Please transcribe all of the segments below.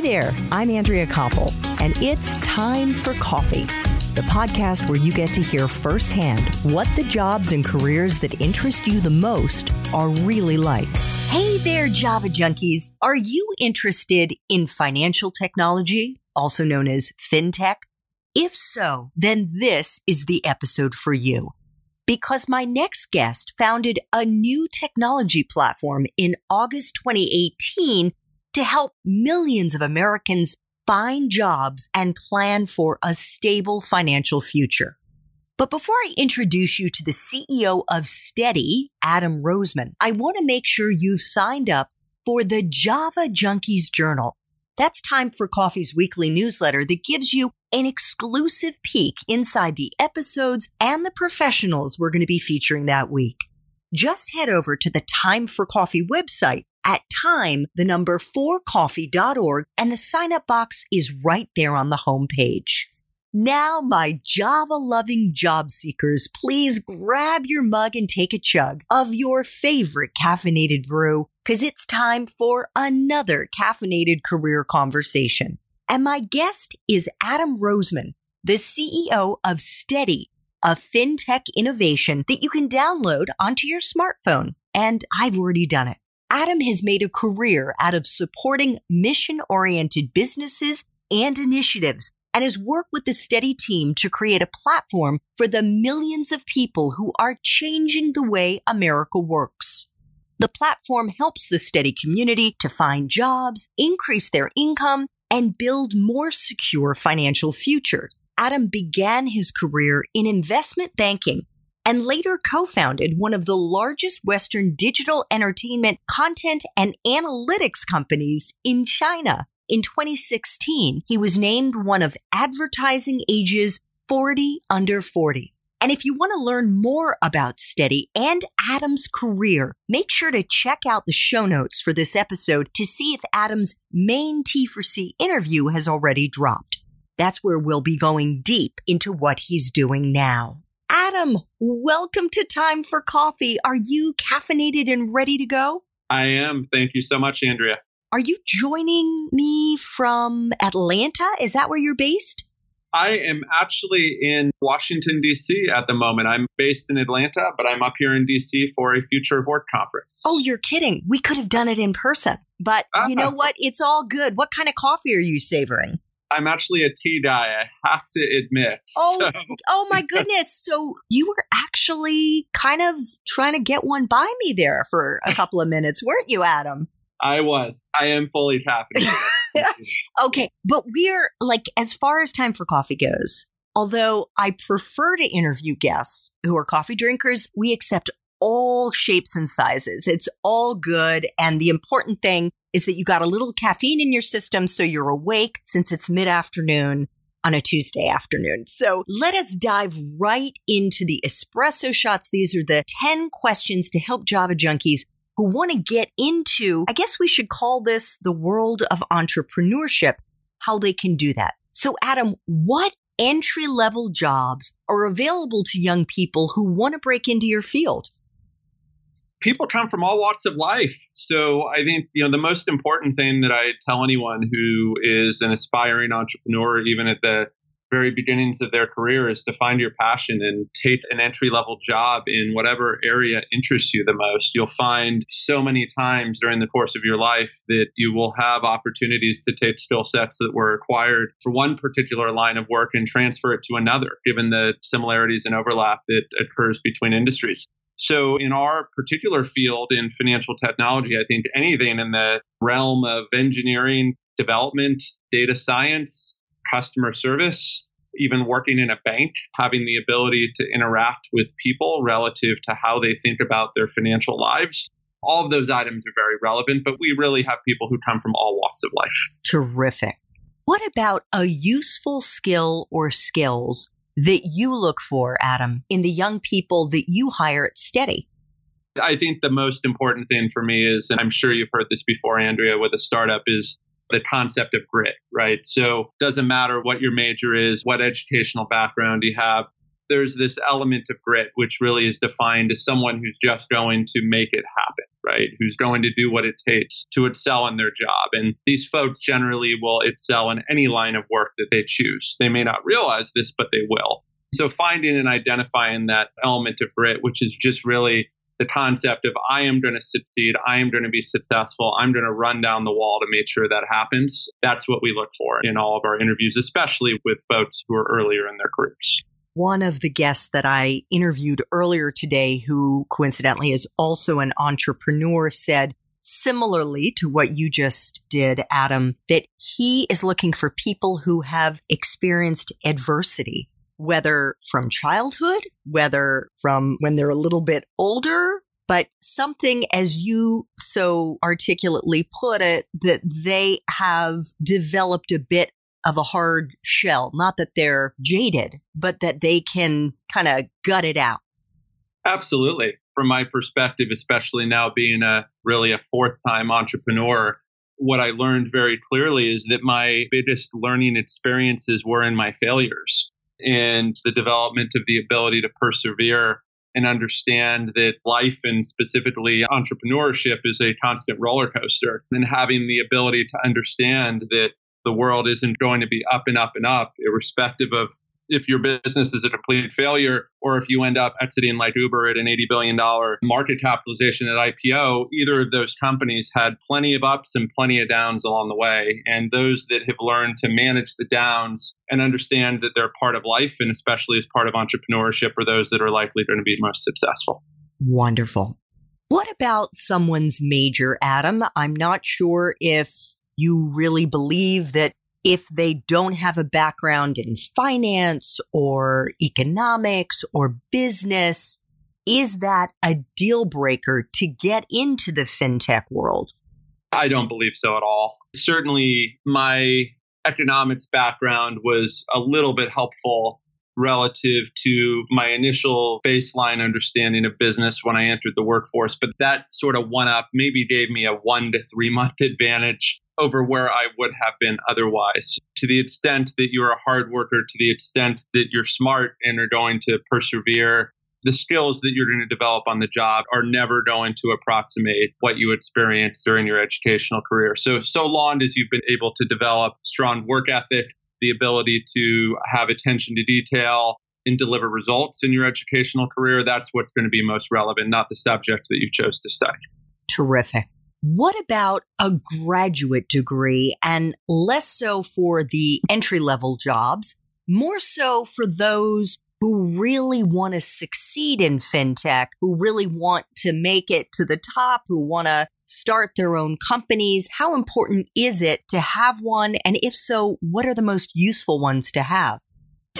Hi there, I'm Andrea Koppel, and it's time for coffee, the podcast where you get to hear firsthand what the jobs and careers that interest you the most are really like. Hey there, Java junkies. Are you interested in financial technology, also known as fintech? If so, then this is the episode for you. Because my next guest founded a new technology platform in August 2018 to help millions of Americans find jobs and plan for a stable financial future. But before I introduce you to the CEO of Steady, Adam Roseman, I want to make sure you've signed up for the Java Junkies Journal. That's time for Coffee's weekly newsletter that gives you an exclusive peek inside the episodes and the professionals we're going to be featuring that week. Just head over to the Time for Coffee website at time, the number 4coffee.org, and the sign up box is right there on the homepage. Now, my Java loving job seekers, please grab your mug and take a chug of your favorite caffeinated brew because it's time for another caffeinated career conversation. And my guest is Adam Roseman, the CEO of Steady, a fintech innovation that you can download onto your smartphone. And I've already done it. Adam has made a career out of supporting mission oriented businesses and initiatives and has worked with the Steady team to create a platform for the millions of people who are changing the way America works. The platform helps the Steady community to find jobs, increase their income, and build more secure financial future. Adam began his career in investment banking and later co-founded one of the largest Western digital entertainment content and analytics companies in China. In 2016, he was named one of Advertising Age's 40 under 40. And if you want to learn more about Steady and Adam's career, make sure to check out the show notes for this episode to see if Adam's main T4C interview has already dropped. That's where we'll be going deep into what he's doing now. Adam, welcome to Time for Coffee. Are you caffeinated and ready to go? I am. Thank you so much, Andrea. Are you joining me from Atlanta? Is that where you're based? I am actually in Washington, D.C. at the moment. I'm based in Atlanta, but I'm up here in D.C. for a Future of Work conference. Oh, you're kidding. We could have done it in person. But you ah. know what? It's all good. What kind of coffee are you savoring? I'm actually a tea guy, I have to admit. Oh, so. oh my goodness. So you were actually kind of trying to get one by me there for a couple of minutes, weren't you, Adam? I was. I am fully caffeinated. okay. But we're like, as far as time for coffee goes, although I prefer to interview guests who are coffee drinkers, we accept all shapes and sizes. It's all good. And the important thing is that you got a little caffeine in your system so you're awake since it's mid afternoon on a Tuesday afternoon. So let us dive right into the espresso shots. These are the 10 questions to help Java junkies who want to get into, I guess we should call this the world of entrepreneurship, how they can do that. So Adam, what entry level jobs are available to young people who want to break into your field? People come from all walks of life. So I think, you know, the most important thing that I tell anyone who is an aspiring entrepreneur, even at the very beginnings of their career, is to find your passion and take an entry level job in whatever area interests you the most. You'll find so many times during the course of your life that you will have opportunities to take skill sets that were acquired for one particular line of work and transfer it to another, given the similarities and overlap that occurs between industries. So, in our particular field in financial technology, I think anything in the realm of engineering, development, data science, customer service, even working in a bank, having the ability to interact with people relative to how they think about their financial lives. All of those items are very relevant, but we really have people who come from all walks of life. Terrific. What about a useful skill or skills that you look for, Adam, in the young people that you hire at Steady? I think the most important thing for me is, and I'm sure you've heard this before, Andrea, with a startup, is the concept of grit, right? So doesn't matter what your major is, what educational background you have. There's this element of grit, which really is defined as someone who's just going to make it happen, right? Who's going to do what it takes to excel in their job. And these folks generally will excel in any line of work that they choose. They may not realize this, but they will. So finding and identifying that element of grit, which is just really the concept of I am going to succeed, I am going to be successful, I'm going to run down the wall to make sure that happens. That's what we look for in all of our interviews, especially with folks who are earlier in their careers. One of the guests that I interviewed earlier today, who coincidentally is also an entrepreneur, said similarly to what you just did, Adam, that he is looking for people who have experienced adversity whether from childhood, whether from when they're a little bit older, but something, as you so articulately put it, that they have developed a bit of a hard shell. Not that they're jaded, but that they can kind of gut it out. Absolutely. From my perspective, especially now being a really a fourth time entrepreneur, what I learned very clearly is that my biggest learning experiences were in my failures and the development of the ability to persevere and understand that life and specifically entrepreneurship is a constant roller coaster and having the ability to understand that the world isn't going to be up and up and up irrespective of if your business is a complete failure or if you end up exiting like Uber at an $80 billion market capitalization at IPO, either of those companies had plenty of ups and plenty of downs along the way. And those that have learned to manage the downs and understand that they're part of life and especially as part of entrepreneurship are those that are likely going to be most successful. Wonderful. What about someone's major, Adam? I'm not sure if you really believe that if they don't have a background in finance or economics or business, is that a deal breaker to get into the fintech world? I don't believe so at all. Certainly, my economics background was a little bit helpful relative to my initial baseline understanding of business when I entered the workforce. But that sort of one up maybe gave me a one to three month advantage over where I would have been otherwise. To the extent that you're a hard worker, to the extent that you're smart and are going to persevere, the skills that you're going to develop on the job are never going to approximate what you experienced during your educational career. So, so long as you've been able to develop strong work ethic, the ability to have attention to detail, and deliver results in your educational career, that's what's going to be most relevant, not the subject that you chose to study. Terrific. What about a graduate degree and less so for the entry level jobs, more so for those who really want to succeed in fintech, who really want to make it to the top, who want to start their own companies? How important is it to have one? And if so, what are the most useful ones to have?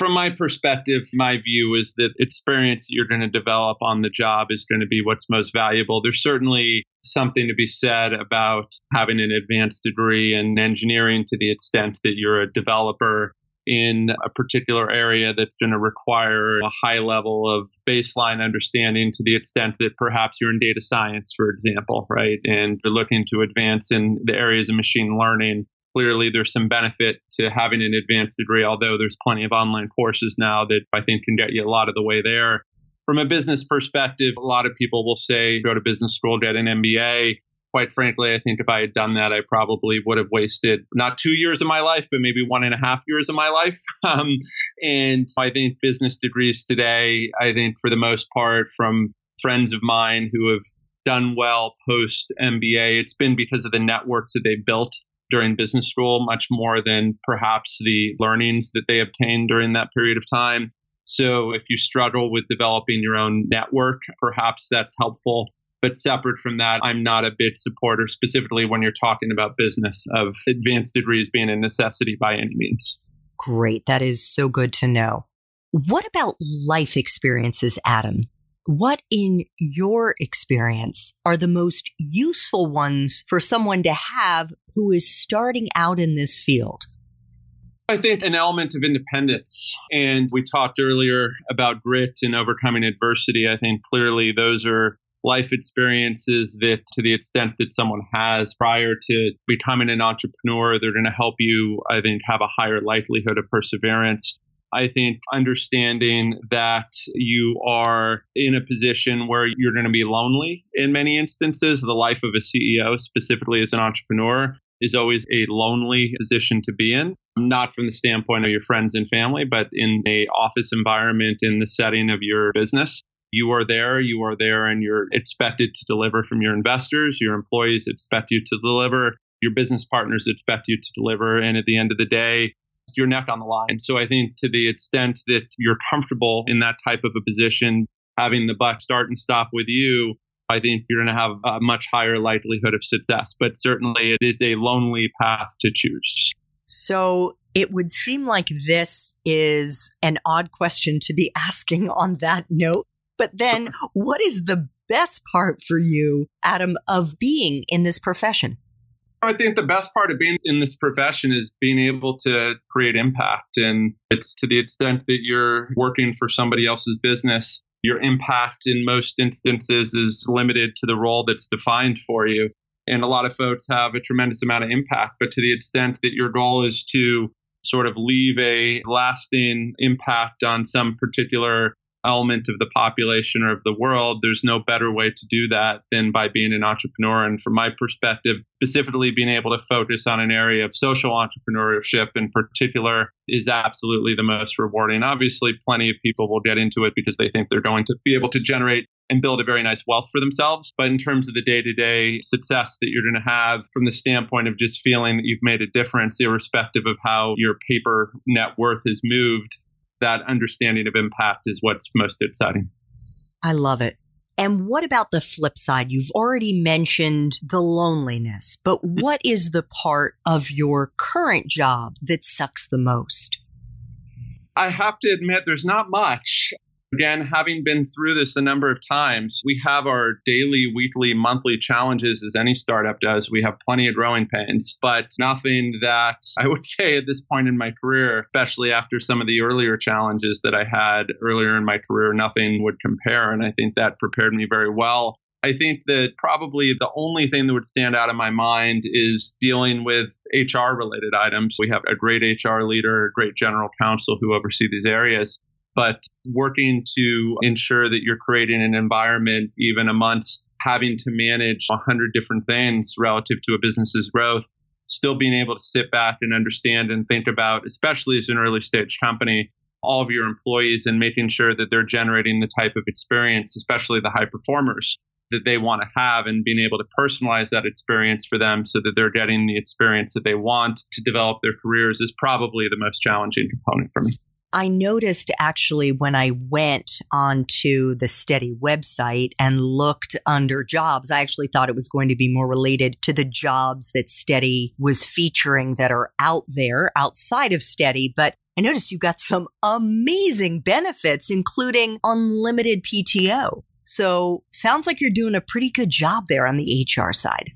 From my perspective, my view is that experience you're going to develop on the job is going to be what's most valuable. There's certainly something to be said about having an advanced degree in engineering to the extent that you're a developer in a particular area that's going to require a high level of baseline understanding to the extent that perhaps you're in data science, for example, right? And you're looking to advance in the areas of machine learning clearly there's some benefit to having an advanced degree, although there's plenty of online courses now that I think can get you a lot of the way there. From a business perspective, a lot of people will say go to business school, get an MBA. Quite frankly, I think if I had done that, I probably would have wasted not two years of my life, but maybe one and a half years of my life. Um, and I think business degrees today, I think for the most part, from friends of mine who have done well post MBA, it's been because of the networks that they built during business school much more than perhaps the learnings that they obtained during that period of time. So if you struggle with developing your own network, perhaps that's helpful. But separate from that, I'm not a big supporter, specifically when you're talking about business, of advanced degrees being a necessity by any means. Great. That is so good to know. What about life experiences, Adam? What, in your experience, are the most useful ones for someone to have who is starting out in this field? I think an element of independence. And we talked earlier about grit and overcoming adversity. I think clearly those are life experiences that, to the extent that someone has prior to becoming an entrepreneur, they're going to help you, I think, have a higher likelihood of perseverance. I think understanding that you are in a position where you're going to be lonely in many instances, the life of a CEO, specifically as an entrepreneur, is always a lonely position to be in. Not from the standpoint of your friends and family but in a office environment in the setting of your business. You are there you are there and you're expected to deliver from your investors. Your employees expect you to deliver. Your business partners expect you to deliver. And at the end of the day your neck on the line so i think to the extent that you're comfortable in that type of a position having the buck start and stop with you I think you're going to have a much higher likelihood of success. But certainly it is a lonely path to choose. So it would seem like this is an odd question to be asking on that note. But then what is the best part for you, Adam, of being in this profession? I think the best part of being in this profession is being able to create impact. And it's to the extent that you're working for somebody else's business, your impact in most instances is limited to the role that's defined for you. And a lot of folks have a tremendous amount of impact, but to the extent that your goal is to sort of leave a lasting impact on some particular element of the population or of the world, there's no better way to do that than by being an entrepreneur. And from my perspective, specifically being able to focus on an area of social entrepreneurship in particular is absolutely the most rewarding. Obviously, plenty of people will get into it because they think they're going to be able to generate and build a very nice wealth for themselves. But in terms of the day to day success that you're going to have from the standpoint of just feeling that you've made a difference, irrespective of how your paper net worth has moved, that understanding of impact is what's most exciting. I love it. And what about the flip side? You've already mentioned the loneliness, but mm-hmm. what is the part of your current job that sucks the most? I have to admit, there's not much. Again, having been through this a number of times, we have our daily, weekly, monthly challenges as any startup does. We have plenty of growing pains, but nothing that I would say at this point in my career, especially after some of the earlier challenges that I had earlier in my career, nothing would compare. And I think that prepared me very well. I think that probably the only thing that would stand out in my mind is dealing with HR related items. We have a great HR leader, a great general counsel who oversee these areas but working to ensure that you're creating an environment, even amongst having to manage 100 different things relative to a business's growth, still being able to sit back and understand and think about, especially as an early stage company, all of your employees and making sure that they're generating the type of experience, especially the high performers that they want to have and being able to personalize that experience for them so that they're getting the experience that they want to develop their careers is probably the most challenging component for me. I noticed actually when I went onto the Steady website and looked under jobs, I actually thought it was going to be more related to the jobs that Steady was featuring that are out there outside of Steady. But I noticed you got some amazing benefits, including unlimited PTO. So sounds like you're doing a pretty good job there on the HR side.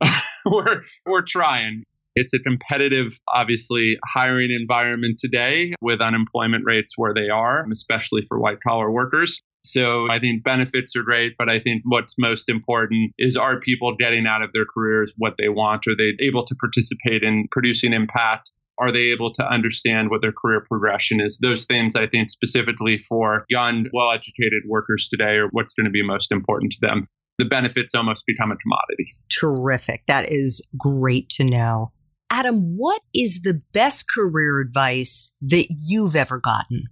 we're we're trying. It's a competitive, obviously, hiring environment today with unemployment rates where they are, especially for white collar workers. So I think benefits are great, but I think what's most important is are people getting out of their careers what they want? Are they able to participate in producing impact? Are they able to understand what their career progression is? Those things I think specifically for young, well educated workers today are what's going to be most important to them. The benefits almost become a commodity. Terrific. That is great to know. Adam, what is the best career advice that you've ever gotten?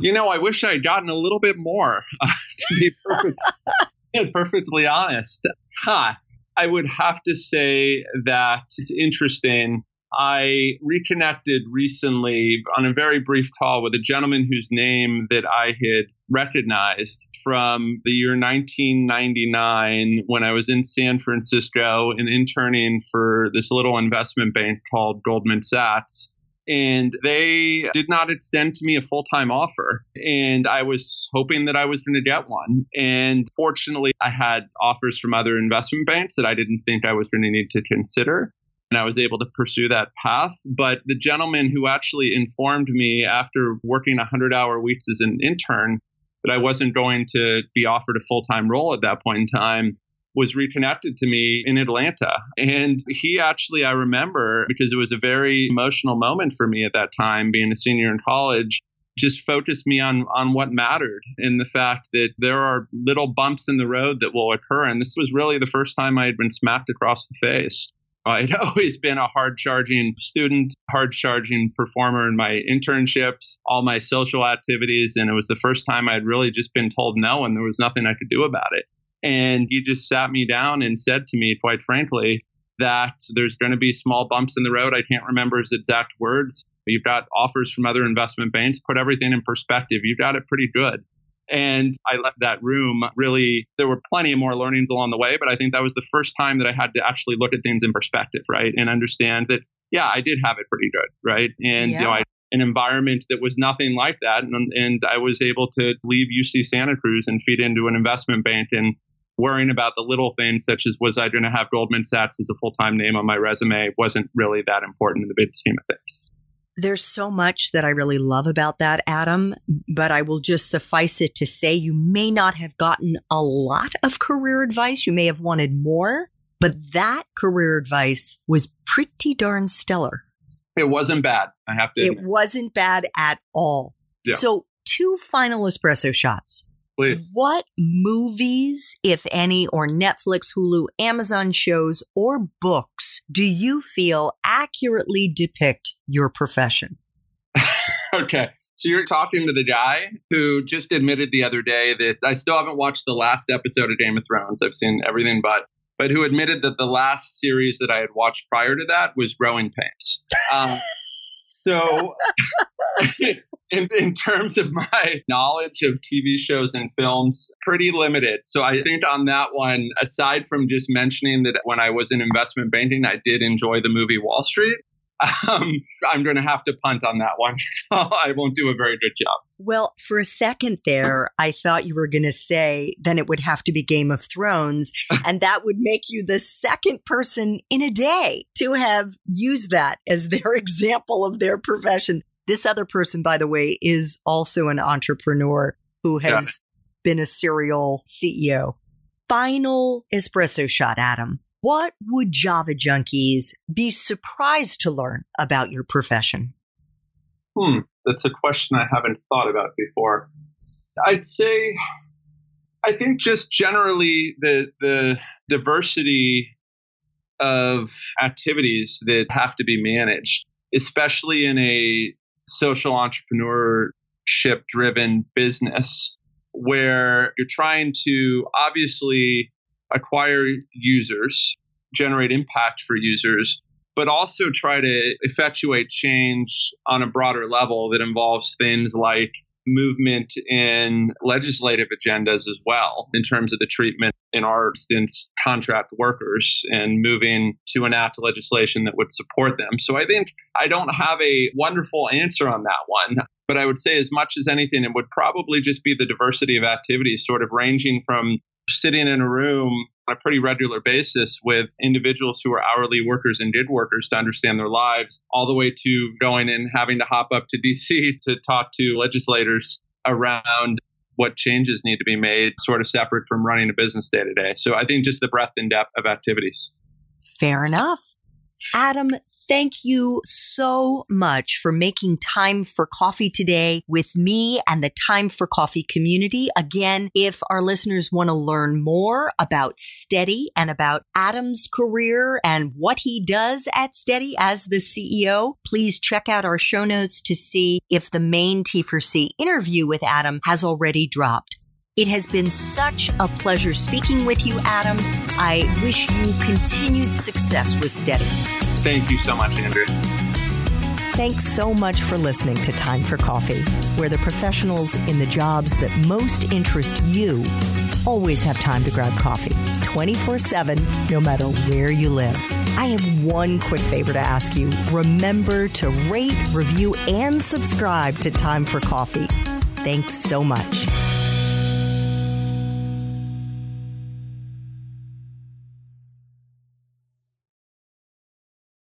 You know, I wish I had gotten a little bit more, uh, to be perfect, perfectly honest. Huh. I would have to say that it's interesting I reconnected recently on a very brief call with a gentleman whose name that I had recognized from the year 1999 when I was in San Francisco and interning for this little investment bank called Goldman Sachs. And they did not extend to me a full time offer. And I was hoping that I was going to get one. And fortunately, I had offers from other investment banks that I didn't think I was going to need to consider and I was able to pursue that path. But the gentleman who actually informed me after working 100 hour weeks as an intern that I wasn't going to be offered a full time role at that point in time was reconnected to me in Atlanta. And he actually, I remember, because it was a very emotional moment for me at that time, being a senior in college, just focused me on on what mattered and the fact that there are little bumps in the road that will occur. And this was really the first time I had been smacked across the face. I'd always been a hard charging student, hard charging performer in my internships, all my social activities. And it was the first time I'd really just been told no, and there was nothing I could do about it. And he just sat me down and said to me, quite frankly, that there's going to be small bumps in the road. I can't remember his exact words. You've got offers from other investment banks. Put everything in perspective. You've got it pretty good. And I left that room really, there were plenty of more learnings along the way, but I think that was the first time that I had to actually look at things in perspective, right? And understand that, yeah, I did have it pretty good, right? And, yeah. you know, I, an environment that was nothing like that. And, and I was able to leave UC Santa Cruz and feed into an investment bank and worrying about the little things such as was I going to have Goldman Sachs as a full time name on my resume wasn't really that important in the big scheme of things. There's so much that I really love about that, Adam, but I will just suffice it to say you may not have gotten a lot of career advice. You may have wanted more, but that career advice was pretty darn stellar. It wasn't bad. I have to. It wasn't bad at all. Yeah. So, two final espresso shots. Please. What movies, if any, or Netflix, Hulu, Amazon shows, or books do you feel accurately depict your profession? okay. So you're talking to the guy who just admitted the other day that I still haven't watched the last episode of Game of Thrones. I've seen everything but, but who admitted that the last series that I had watched prior to that was Growing Pains. Um, so in, in terms of my knowledge of TV shows and films, pretty limited. So I think on that one, aside from just mentioning that when I was in investment banking, I did enjoy the movie Wall Street. Um, I'm going to have to punt on that one. So I won't do a very good job. Well, for a second there, I thought you were going to say then it would have to be Game of Thrones. and that would make you the second person in a day to have used that as their example of their profession. This other person, by the way, is also an entrepreneur who has been a serial CEO. Final espresso shot, Adam. What would Java junkies be surprised to learn about your profession? Hmm, that's a question I haven't thought about before. I'd say, I think just generally the the diversity of activities that have to be managed, especially in a social entrepreneurship driven business where you're trying to obviously acquire users, generate impact for users, but also try to effectuate change on a broader level that involves things like movement in legislative agendas as well in terms of the treatment in our instance contract workers and moving to enact legislation that would support them. So i think i don't have a wonderful answer on that one but i would say as much as anything it would probably just be the diversity of activities sort of ranging from sitting in a room on a pretty regular basis with individuals who are hourly workers and gig workers to understand their lives, all the way to going and having to hop up to DC to talk to legislators around what changes need to be made, sort of separate from running a business day to day. So I think just the breadth and depth of activities. Fair enough. Adam, thank you so much for making time for coffee today with me and the Time for Coffee community. Again, if our listeners want to learn more about Steady and about Adam's career and what he does at Steady as the CEO, please check out our show notes to see if the main T4C interview with Adam has already dropped. It has been such a pleasure speaking with you, Adam. I wish you continued success with Steady. Thank you so much, Andrew. Thanks so much for listening to Time for Coffee, where the professionals in the jobs that most interest you always have time to grab coffee 24 7, no matter where you live. I have one quick favor to ask you. Remember to rate, review, and subscribe to Time for Coffee. Thanks so much.